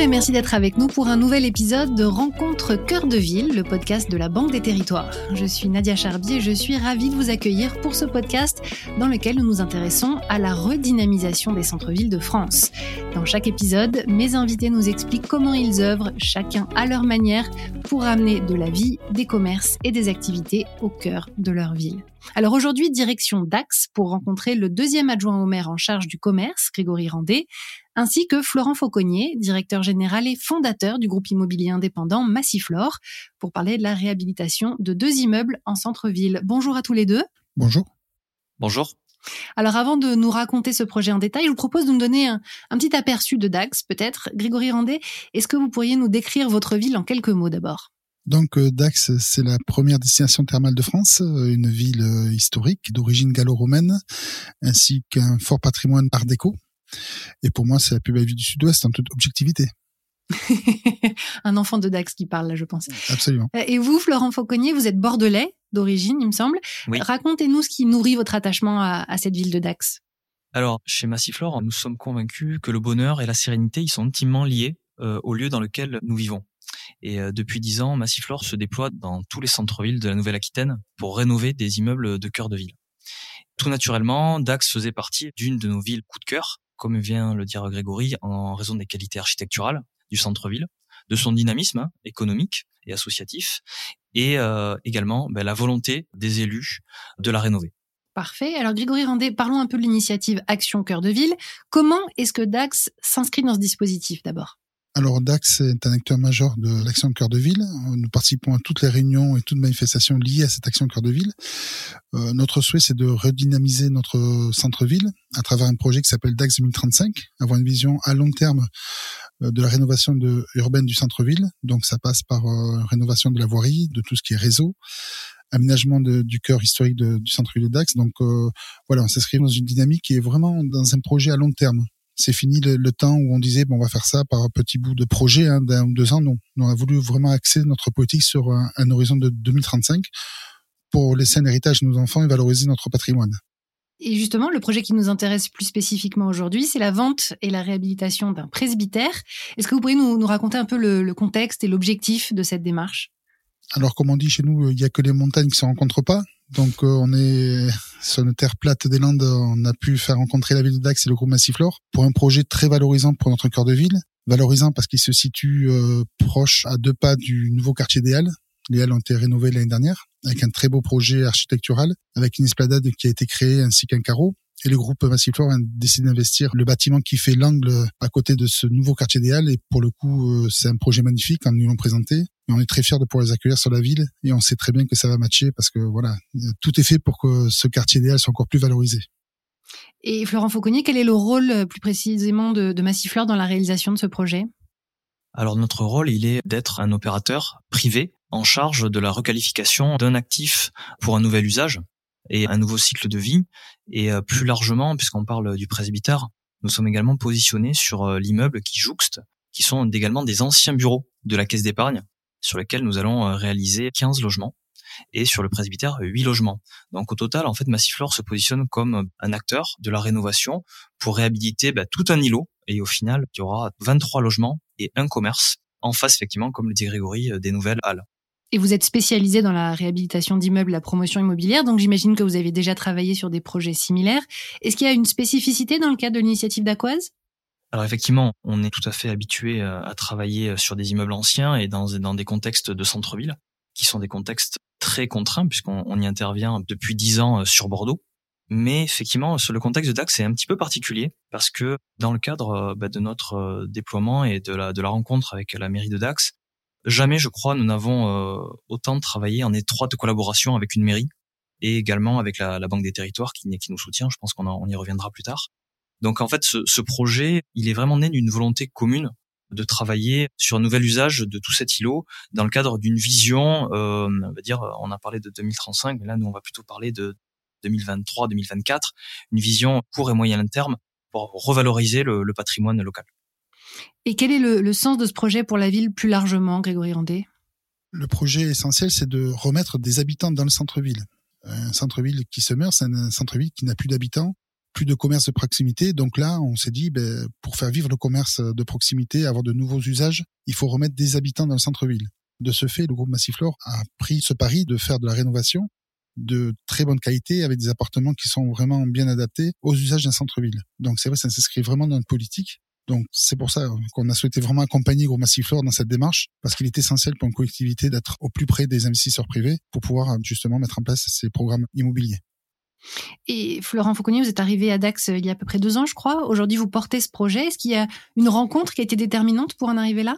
et merci d'être avec nous pour un nouvel épisode de Rencontre Cœur de Ville, le podcast de la Banque des Territoires. Je suis Nadia Charbier et je suis ravie de vous accueillir pour ce podcast dans lequel nous nous intéressons à la redynamisation des centres-villes de France. Dans chaque épisode, mes invités nous expliquent comment ils œuvrent, chacun à leur manière, pour amener de la vie, des commerces et des activités au cœur de leur ville. Alors aujourd'hui, direction Dax pour rencontrer le deuxième adjoint au maire en charge du commerce, Grégory Randé, ainsi que Florent Fauconnier, directeur général et fondateur du groupe immobilier indépendant Massiflore, pour parler de la réhabilitation de deux immeubles en centre-ville. Bonjour à tous les deux. Bonjour. Bonjour. Alors avant de nous raconter ce projet en détail, je vous propose de nous donner un, petit aperçu de Dax, peut-être. Grégory Randé, est-ce que vous pourriez nous décrire votre ville en quelques mots d'abord? Donc euh, Dax, c'est la première destination thermale de France, euh, une ville euh, historique d'origine gallo-romaine, ainsi qu'un fort patrimoine art déco. Et pour moi, c'est la plus belle ville du Sud-Ouest en toute objectivité. un enfant de Dax qui parle là, je pense. Absolument. Et vous, Florent Fauconnier, vous êtes bordelais d'origine, il me semble. Racontez-nous ce qui nourrit votre attachement à, cette ville de Dax. Alors, chez Massiflore, nous sommes convaincus que le bonheur et la sérénité, ils sont intimement liés au lieu dans lequel nous vivons. Et euh, depuis dix ans, Massiflore se déploie dans tous les centres-villes de la Nouvelle-Aquitaine pour rénover des immeubles de cœur de ville. Tout naturellement, Dax faisait partie d'une de nos villes coup de cœur, comme vient le dire Grégory, en raison des qualités architecturales du centre-ville, de son dynamisme hein, économique et associatif, et euh, également ben, la volonté des élus de la rénover. Parfait. Alors Grégory Randé, parlons un peu de l'initiative Action Cœur de Ville. Comment est-ce que Dax s'inscrit dans ce dispositif d'abord? Alors Dax est un acteur majeur de l'action cœur de ville. Nous participons à toutes les réunions et toutes manifestations liées à cette action cœur de ville. Euh, notre souhait, c'est de redynamiser notre centre-ville à travers un projet qui s'appelle Dax 2035, avoir une vision à long terme euh, de la rénovation urbaine du centre-ville. Donc ça passe par euh, rénovation de la voirie, de tout ce qui est réseau, aménagement du cœur historique du centre-ville de Dax. Donc voilà, on s'inscrit dans une dynamique qui est vraiment dans un projet à long terme c'est fini le, temps où on disait bon on va faire ça par un petit bout de projet hein, d'un ou deux ans. Non, on a voulu vraiment axer notre politique sur un, horizon de 2035 pour laisser un héritage à nos enfants et valoriser notre patrimoine. Et justement, le projet qui nous intéresse plus spécifiquement aujourd'hui, c'est la vente et la réhabilitation d'un presbytère. Est-ce que vous pourriez nous, raconter un peu le contexte et l'objectif de cette démarche? Alors, comme on dit chez nous, il n'y a que les montagnes qui se rencontrent pas. Donc, euh, on est sur une terre plate des Landes. On a pu faire rencontrer la ville de Dax et le groupe Massiflore pour un projet très valorisant pour notre cœur de ville. Valorisant parce qu'il se situe euh, proche à deux pas du nouveau quartier des Halles. Les Halles ont été rénovées l'année dernière avec un très beau projet architectural, avec une esplanade qui a été créée ainsi qu'un carreau. Et le groupe Massiflore a décidé d'investir le bâtiment qui fait l'angle à côté de ce nouveau quartier des Halles. Et pour le coup, euh, c'est un projet magnifique, quand nous l'ont présenté. Et on est très fiers de pouvoir les accueillir sur la ville. Et on sait très bien que ça va matcher parce que voilà, tout est fait pour que ce quartier Halles soit encore plus valorisé. Et Florent Fauconnier, quel est le rôle euh, plus précisément de, de Massiflore dans la réalisation de ce projet? Alors notre rôle, il est d'être un opérateur privé en charge de la requalification d'un actif pour un nouvel usage et un nouveau cycle de vie. Et euh, plus largement, puisqu'on parle du presbytère, nous sommes également positionnés sur euh, l'immeuble qui jouxte, qui sont également des anciens bureaux de la caisse d'épargne, sur lesquels nous allons euh, réaliser 15 logements et sur le presbytère 8 logements. Donc au total, en fait, Massiflore se positionne comme un acteur de la rénovation pour réhabiliter bah, tout un îlot. Et au final, il y aura 23 logements et un commerce en face, effectivement, comme le dit Grégory, des nouvelles halles. Et vous êtes spécialisé dans la réhabilitation d'immeubles, la promotion immobilière, donc j'imagine que vous avez déjà travaillé sur des projets similaires. Est-ce qu'il y a une spécificité dans le cadre de l'initiative d'Aquoise alors effectivement, on est tout à fait habitué euh, à travailler euh, sur des immeubles anciens et dans, des contextes de centre-ville, qui sont des contextes très contraints puisqu'on y intervient depuis dix ans euh, sur Bordeaux. Mais effectivement, sur le contexte de Dax, c'est un petit peu particulier parce que dans le cadre bah, de notre déploiement et de la, rencontre avec la mairie de Dax, Jamais, je crois, nous n'avons autant travaillé en étroite collaboration avec une mairie et également avec la, Banque des Territoires qui, nous soutient. Je pense qu'on on y reviendra plus tard. Donc en fait, ce, projet, il est vraiment né d'une volonté commune de travailler sur un nouvel usage de tout cet îlot dans le cadre d'une vision, euh, on va dire, on a parlé de 2035, mais là nous on va plutôt parler de 2023-2024, une vision court et moyen terme pour revaloriser le patrimoine local. Et quel est le, sens de ce projet pour la ville plus largement, Grégory Randé Le projet essentiel, c'est de remettre des habitants dans le centre-ville. Un centre-ville qui se meurt, c'est un centre-ville qui n'a plus d'habitants. Plus de commerce de proximité. Donc là, on s'est dit, ben, pour faire vivre le commerce de proximité, avoir de nouveaux usages, il faut remettre des habitants dans le centre-ville. De ce fait, le groupe Massiflore a pris ce pari de faire de la rénovation de très bonne qualité avec des appartements qui sont vraiment bien adaptés aux usages d'un centre-ville. Donc c'est vrai, ça s'inscrit vraiment dans notre politique. Donc c'est pour ça qu'on a souhaité vraiment accompagner Gros Massiflore dans cette démarche, parce qu'il est essentiel pour une collectivité d'être au plus près des investisseurs privés pour pouvoir justement mettre en place ces programmes immobiliers. Et Florent Fauconnier, vous êtes arrivé à Dax euh, il y a à peu près deux ans, je crois. Aujourd'hui, vous portez ce projet. Est-ce qu'il y a une rencontre qui a été déterminante pour en arriver là?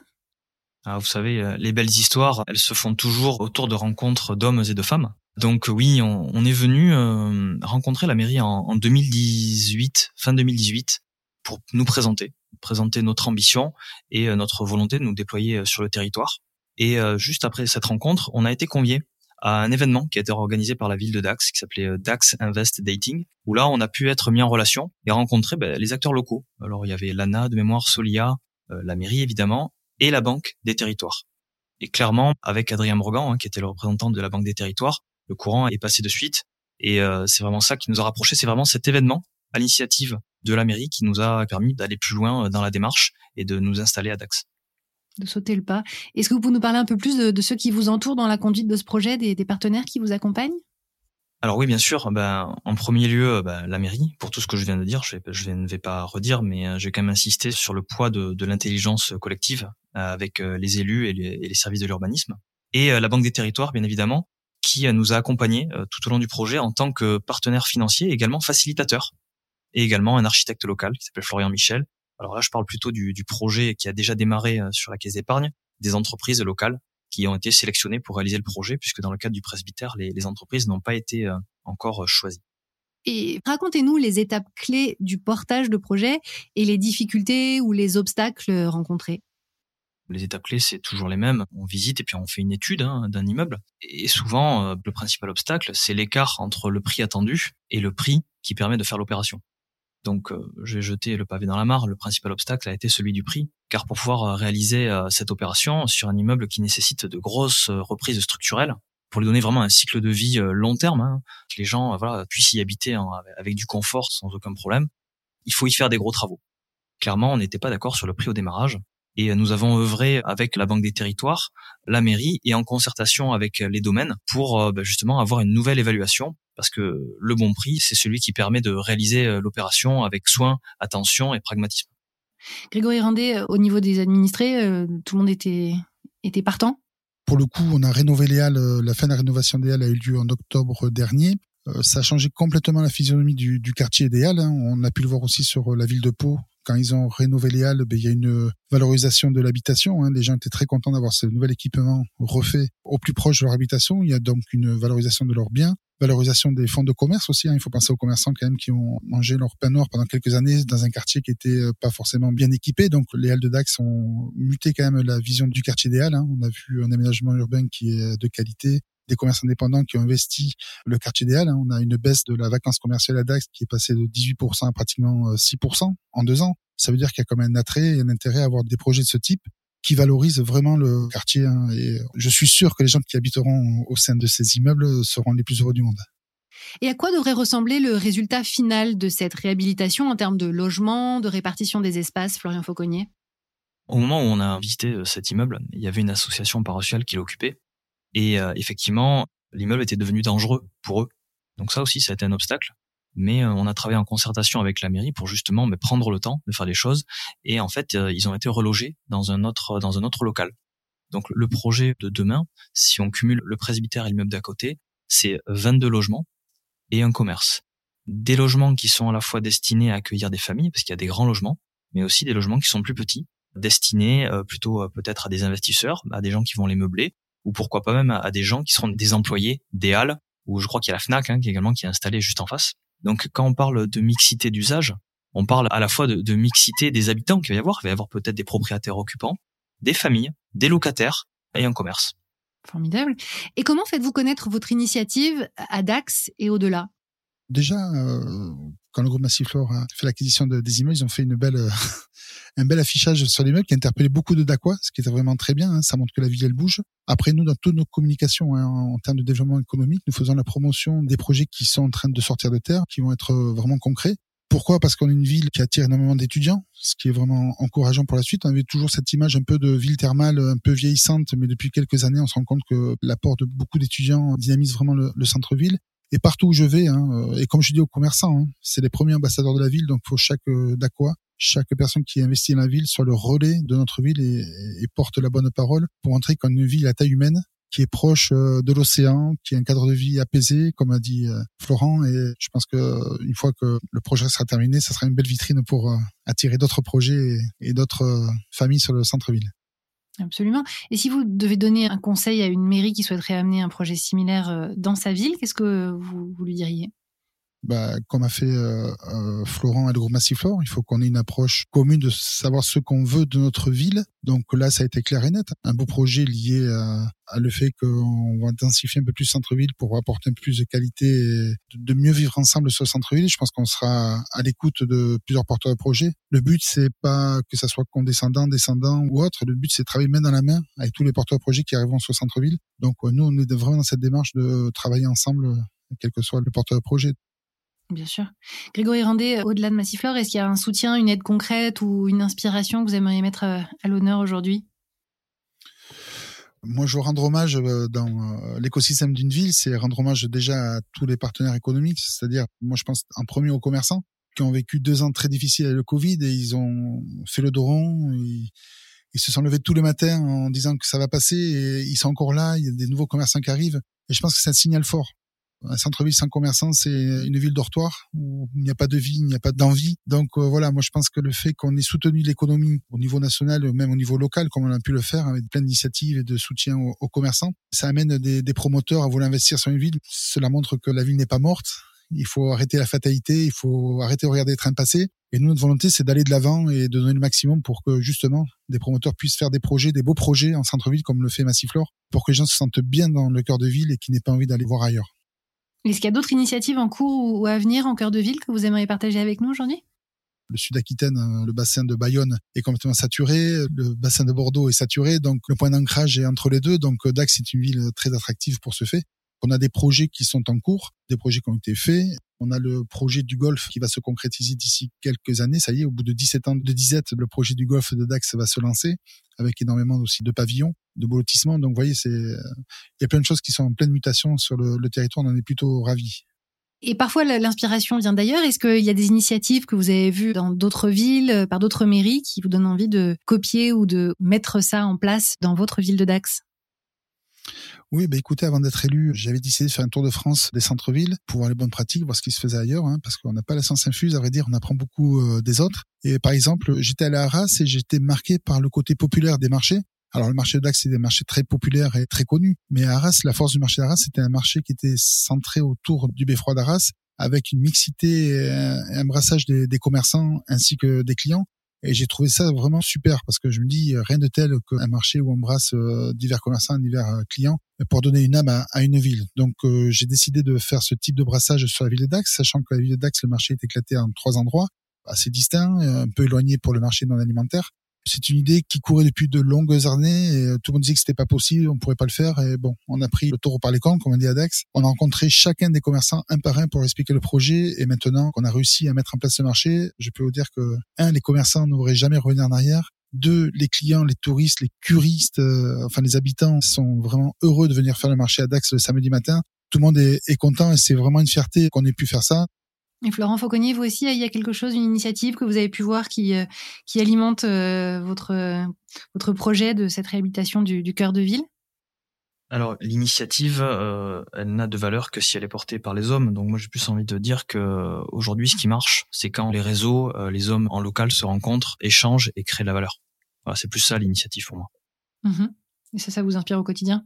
Ah, Vous savez, euh, les belles histoires, elles se font toujours autour de rencontres d'hommes et de femmes. Donc oui, on, est venu euh, rencontrer la mairie en, 2018, fin 2018, pour nous présenter, présenter notre ambition et notre volonté de nous déployer sur le territoire. Et juste après cette rencontre, on a été convié à un événement qui a été organisé par la ville de Dax, qui s'appelait Dax Invest Dating, où là on a pu être mis en relation et rencontrer ben, les acteurs locaux. Alors il y avait l'ANA de mémoire, Solia, la mairie évidemment, et la Banque des Territoires. Et clairement, avec Adrien Morgan, hein, qui était le représentant de la Banque des Territoires, le courant est passé de suite. Et euh, c'est vraiment ça qui nous a rapprochés. C'est vraiment cet événement à l'initiative de la mairie qui nous a permis d'aller plus loin euh, dans la démarche et de nous installer à Dax. De sauter le pas. Est-ce que vous pouvez nous parler un peu plus de, ceux qui vous entourent dans la conduite de ce projet, des, partenaires qui vous accompagnent? Alors oui, bien sûr. Ben, en premier lieu, ben, la mairie, pour tout ce que je viens de dire, je, ne vais pas redire, mais euh, je vais quand même insister sur le poids de, l'intelligence collective avec les élus et les, services de l'urbanisme. Et la Banque des Territoires, bien évidemment, qui euh, nous a accompagnés euh, tout au long du projet en tant que partenaire financier également facilitateur. Et également un architecte local qui s'appelle Florian Michel. Alors là, je parle plutôt du, du projet qui a déjà démarré euh, sur la caisse d'épargne, des entreprises locales qui ont été sélectionnées pour réaliser le projet, puisque dans le cadre du presbytère, les, les entreprises n'ont pas été encore choisies. Et racontez-nous les étapes clés du portage de projet et les difficultés ou les obstacles rencontrés. Les étapes clés, c'est toujours les mêmes. On visite et puis on fait une étude hein, d'un immeuble. Et souvent, euh, le principal obstacle, c'est l'écart entre le prix attendu et le prix qui permet de faire l'opération. Donc, euh, j'ai jeté le pavé dans la mare. Le principal obstacle a été celui du prix, car pour pouvoir euh, réaliser cette opération sur un immeuble qui nécessite de grosses reprises structurelles, pour lui donner vraiment un cycle de vie long terme, hein, que les gens voilà, puissent y habiter avec du confort sans aucun problème, il faut y faire des gros travaux. Clairement, on n'était pas d'accord sur le prix au démarrage. Et nous avons œuvré avec la Banque des Territoires, la mairie et en concertation avec les domaines pour euh, bah, justement avoir une nouvelle évaluation parce que le bon prix, c'est celui qui permet de réaliser euh, l'opération avec soin, attention et pragmatisme. Grégory Randé, euh, au niveau des administrés, tout le monde était, était partant? Pour le coup, on a rénové les Halles, la fin de la rénovation des Halles a eu lieu en octobre dernier. Ça a changé complètement la physionomie du, du quartier des Halles. Hein. On a pu le voir aussi sur la ville de Pau, quand ils ont rénové les halles, ben, il y a une valorisation de l'habitation. Hein. Les gens étaient très contents d'avoir ce nouvel équipement refait au plus proche de leur habitation. Il y a donc une valorisation de leurs biens, valorisation des fonds de commerce aussi. Hein. Il faut penser aux commerçants quand même qui ont mangé leur pain noir pendant quelques années dans un quartier qui était euh, pas forcément bien équipé. Donc les halles de Dax ont muté quand même la vision du quartier halles. Hein. On a vu un aménagement urbain qui est de qualité, des commerces indépendants qui ont investi le quartier idéal. Hein. On a une baisse de la vacance commerciale à Dax qui est passée de 18% à pratiquement 6% euh, en deux ans. Ça veut dire qu'il y a quand même un attrait et un intérêt à avoir des projets de ce type qui valorisent vraiment le quartier. Hein. Et je suis sûr que les gens qui habiteront au sein de ces immeubles seront les plus heureux du monde. Et à quoi devrait ressembler le résultat final de cette réhabilitation en termes de logement, de répartition des espaces, Florian Fauconnier? Au moment où on a visité euh, cet immeuble, il y avait une association paroissiale qui l'occupait et euh, effectivement, l'immeuble était devenu dangereux pour eux. Donc ça aussi, ça a été un obstacle. Mais euh, on a travaillé en concertation avec la mairie pour justement mais prendre le temps de faire les choses. Et en fait, euh, ils ont été relogés dans un autre dans un autre local. Donc le projet de demain, si on cumule le presbytère et l'immeuble d'à côté, c'est 22 logements et un commerce. Des logements qui sont à la fois destinés à accueillir des familles, parce qu'il y a des grands logements, mais aussi des logements qui sont plus petits, destinés plutôt peut-être à des investisseurs, à des gens qui vont les meubler, ou pourquoi pas même à, des gens qui seront des employés des halles, ou je crois qu'il y a la Fnac hein, qui également qui est installée juste en face. Donc quand on parle de mixité d'usage, on parle à la fois de, de mixité des habitants qu'il va y avoir, il va y avoir peut-être des propriétaires occupants, des familles, des locataires et un commerce. Formidable. Et comment faites-vous connaître votre initiative à Dax et au-delà? Déjà, euh, quand le groupe Massiflore a fait l'acquisition de, des immeubles, ils ont fait une belle, euh, un bel affichage sur l'immeuble qui a interpellé beaucoup de Dacois, ce qui était vraiment très bien. Hein. ça montre que la ville elle bouge. Après, nous, dans toutes nos communications hein, en, termes de développement économique, nous faisons la promotion des projets qui sont en train de sortir de terre, qui vont être euh, vraiment concrets Pourquoi? Parce qu'on est une ville qui attire énormément d'étudiants, ce qui est vraiment encourageant pour la suite. On avait toujours cette image un peu de ville thermale, un peu vieillissante, mais depuis quelques années, on se rend compte que l'apport de beaucoup d'étudiants dynamise vraiment le, centre-ville. Et partout où je vais, hein, euh, et comme je dis aux commerçants, hein, c'est les premiers ambassadeurs de la ville, donc faut chaque euh, chaque personne qui investit dans la ville soit le relais de notre ville et, porte la bonne parole pour montrer qu'on une ville à taille humaine qui est proche euh, de l'océan, qui a un cadre de vie apaisé, comme a dit euh, Florent. Et je pense que une fois que le projet sera terminé, ça sera une belle vitrine pour attirer d'autres projets et d'autres familles sur le centre-ville. Absolument. Et si vous devez donner un conseil à une mairie qui souhaiterait amener un projet similaire dans sa ville, qu'est-ce que vous, vous lui diriez? Bah, comme a fait euh, euh, Florent et le groupe Massiflore, il faut qu'on ait une approche commune de savoir ce qu'on veut de notre ville. Donc là, ça a été clair et net. Un beau projet lié à, à le fait qu'on va intensifier un peu plus centre-ville pour apporter un peu plus de qualité et de mieux vivre ensemble sur le centre-ville. Je pense qu'on sera à l'écoute de plusieurs porteurs de projets. Le but, c'est pas que ça soit condescendant, descendant ou autre. Le but, c'est travailler main dans la main avec tous les porteurs de projets qui arriveront sur le centre-ville. Donc nous, on est vraiment dans cette démarche de travailler ensemble, quel que soit le porteur de projet. Bien sûr. Grégory Randé, euh, au-delà de Massiflore, est-ce qu'il y a un soutien, une aide concrète ou une inspiration que vous aimeriez mettre euh, à l'honneur aujourd'hui? Moi, je veux rendre hommage euh, dans l'écosystème d'une ville, c'est rendre hommage déjà à tous les partenaires économiques, c'est-à-dire, moi, je pense en premier aux commerçants qui ont vécu deux ans très difficiles avec le Covid et ils ont fait le dos rond. Ils, ils se sont levés tous les matins en disant que ça va passer et ils sont encore là. Il y a des nouveaux commerçants qui arrivent et je pense que c'est un signal fort. Un centre-ville sans commerçants, c'est une ville dortoir où il n'y a pas de vie, il n'y a pas d'envie. Donc euh, voilà, moi je pense que le fait qu'on ait soutenu l'économie au niveau national, même au niveau local, comme on a pu le faire avec plein d'initiatives et de soutien aux, commerçants, ça amène des, promoteurs à vouloir investir sur une ville. Cela montre que la ville n'est pas morte. Il faut arrêter la fatalité, il faut arrêter de regarder les trains passer. Et nous, notre volonté, c'est d'aller de l'avant et de donner le maximum pour que justement des promoteurs puissent faire des projets, des beaux projets en centre-ville comme le fait Massiflore, pour que les gens se sentent bien dans le cœur de ville et qu'ils n'aient pas envie d'aller voir ailleurs. Est-ce qu'il y a d'autres initiatives en cours ou à venir en cœur de ville que vous aimeriez partager avec nous aujourd'hui? Le sud-Aquitaine, euh, le bassin de Bayonne est complètement saturé, le bassin de Bordeaux est saturé, donc le point d'ancrage est entre les deux. Donc Dax est une ville très attractive pour ce fait. On a des projets qui sont en cours, des projets qui ont été faits. On a le projet du golf qui va se concrétiser d'ici quelques années. Ça y est, au bout de 17 ans de disette, le projet du golf de Dax va se lancer avec énormément aussi de pavillons, de beaux lotissements. Donc, vous voyez, il y a plein de choses qui sont en pleine mutation sur le, le territoire. On en est plutôt ravis. Et parfois, l'inspiration vient d'ailleurs. Est-ce qu'il y a des initiatives que vous avez vues dans d'autres villes, euh, par d'autres mairies, qui vous donnent envie de copier ou de mettre ça en place dans votre ville de Dax? Oui, bah écoutez, avant d'être élu, j'avais décidé de faire un tour de France des centres-villes pour voir les bonnes pratiques, voir ce qui se faisait ailleurs, hein, parce qu'on n'a pas la science infuse, à vrai dire, on apprend beaucoup euh, des autres. Et par exemple, j'étais allé à Arras et j'étais marqué par le côté populaire des marchés. Alors le marché de Dax, c'est des marchés très populaires et très connus, mais à Arras, la force du marché d'Arras, c'était un marché qui était centré autour du beffroi d'Arras, avec une mixité et un brassage des commerçants ainsi que des clients et j'ai trouvé ça vraiment super parce que je me dis rien de tel qu'un marché où on brasse euh, divers commerçants, divers euh, clients pour donner une âme à, une ville. Donc euh, j'ai décidé de faire ce type de brassage sur la ville de Dax, sachant que la ville de Dax, le marché est éclaté en trois endroits assez distincts, un peu éloignés pour le marché non alimentaire. C'est une idée qui courait depuis de longues années et euh, tout le monde disait que c'était pas possible, on pourrait pas le faire. Et bon, on a pris le taureau par les cornes, comme on dit à Dax. On a rencontré chacun des commerçants un par un pour expliquer le projet. Et maintenant qu'on a réussi à mettre en place ce marché, je peux vous dire que, un, les commerçants n'auraient jamais revenu en arrière. Deux, les clients, les touristes, les curistes, euh, enfin les habitants sont vraiment heureux de venir faire le marché à Dax le samedi matin. Tout le monde est, est content et c'est vraiment une fierté qu'on ait pu faire ça. Et Florent Fauconnier, vous aussi, il y a quelque chose, une initiative que vous avez pu voir qui, euh, qui alimente euh, votre, votre projet de cette réhabilitation du, du cœur de ville? Alors l'initiative, euh, elle n'a de valeur que si elle est portée par les hommes. Donc moi j'ai plus envie de dire que aujourd'hui ce qui marche, c'est quand les réseaux, les hommes en local se rencontrent, échangent et créent de la valeur. Voilà, c'est plus ça l'initiative pour moi. Mmh et ça, ça vous inspire au quotidien?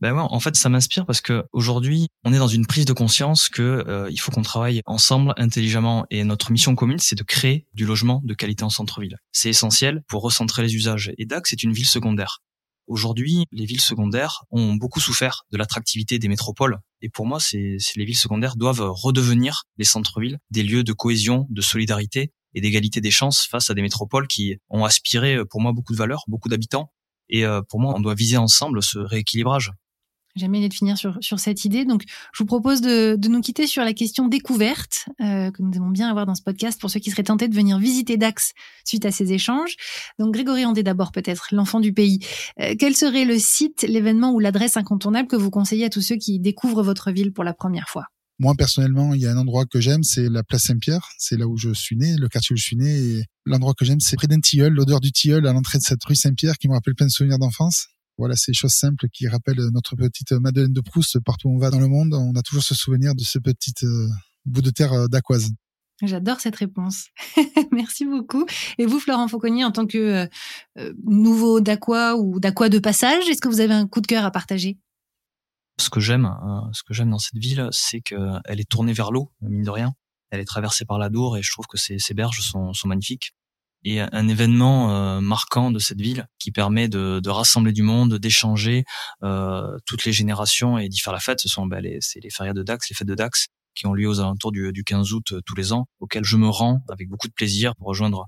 Ben ouais, en fait, ça m'inspire parce que aujourd'hui, on est dans une prise de conscience que euh, il faut qu'on travaille ensemble, intelligemment, et notre mission commune, c'est de créer du logement de qualité en centre-ville. C'est essentiel pour recentrer les usages. Et Dax est une ville secondaire. Aujourd'hui, les villes secondaires ont beaucoup souffert de l'attractivité des métropoles. Et pour moi, c'est les villes secondaires doivent redevenir les centres-villes, des lieux de cohésion, de solidarité et d'égalité des chances face à des métropoles qui ont aspiré, pour moi, beaucoup de valeurs, beaucoup d'habitants. Et euh, pour moi, on doit viser ensemble ce rééquilibrage. J'aime bien finir sur, sur cette idée. Donc, je vous propose de, de nous quitter sur la question découverte euh, que nous aimons bien avoir dans ce podcast pour ceux qui seraient tentés de venir visiter Dax suite à ces échanges. Donc, Grégory Andé d'abord peut-être, l'enfant du pays. Euh, quel serait le site, l'événement ou l'adresse incontournable que vous conseillez à tous ceux qui découvrent votre ville pour la première fois? Moi, personnellement, il y a un endroit que j'aime, c'est la place Saint-Pierre. C'est là où je suis né, le quartier où je suis né. L'endroit que j'aime, c'est près d'un tilleul, l'odeur du tilleul à l'entrée de cette rue Saint-Pierre qui me rappelle plein de souvenirs d'enfance. Voilà, ces choses simples qui rappellent notre petite Madeleine de Proust partout où on va dans le monde. On a toujours ce souvenir de ce petit euh, bout de terre euh, d'Aquoise. J'adore cette réponse. Merci beaucoup. Et vous, Florent Fauconnier, en tant que euh, nouveau d'Aqua ou d'Aqua de passage, est-ce que vous avez un coup de cœur à partager? Ce que j'aime, ce que j'aime dans cette ville, c'est qu'elle est tournée vers l'eau, mine de rien. Elle est traversée par la Dour et je trouve que ces, ces berges sont, sont magnifiques et un événement euh, marquant de cette ville qui permet de, de rassembler du monde, d'échanger euh, toutes les générations et d'y faire la fête. Ce sont ben, les, les férias de Dax, les fêtes de Dax qui ont lieu aux alentours du, du 15 août euh, tous les ans, auxquelles je me rends avec beaucoup de plaisir pour rejoindre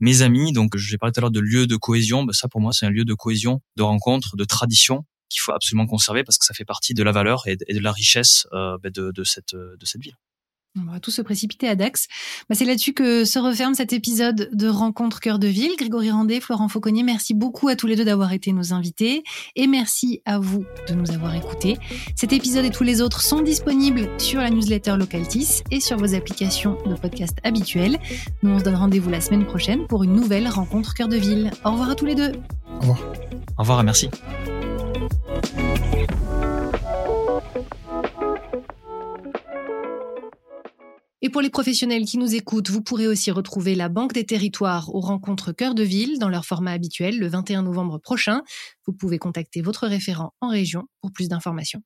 mes amis. Donc, j'ai parlé tout à l'heure de lieu de cohésion. Ben, ça, pour moi, c'est un lieu de cohésion, de rencontre, de tradition qu'il faut absolument conserver parce que ça fait partie de la valeur et de, la richesse euh, ben, de, de, cette, de cette ville. On va tous se précipiter à Dax. Bah, c'est là-dessus que se referme cet épisode de Rencontre Cœur de Ville. Grégory Randé, Florent Fauconnier, merci beaucoup à tous les deux d'avoir été nos invités et merci à vous de nous avoir écoutés. Cet épisode et tous les autres sont disponibles sur la newsletter Localtis et sur vos applications de podcast habituelles. Nous on se donne rendez-vous la semaine prochaine pour une nouvelle Rencontre Cœur de Ville. Au revoir à tous les deux. Au revoir. Au revoir et merci. Pour les professionnels qui nous écoutent, vous pourrez aussi retrouver la Banque des Territoires aux rencontres Cœur de Ville dans leur format habituel le 21 novembre prochain. Vous pouvez contacter votre référent en région pour plus d'informations.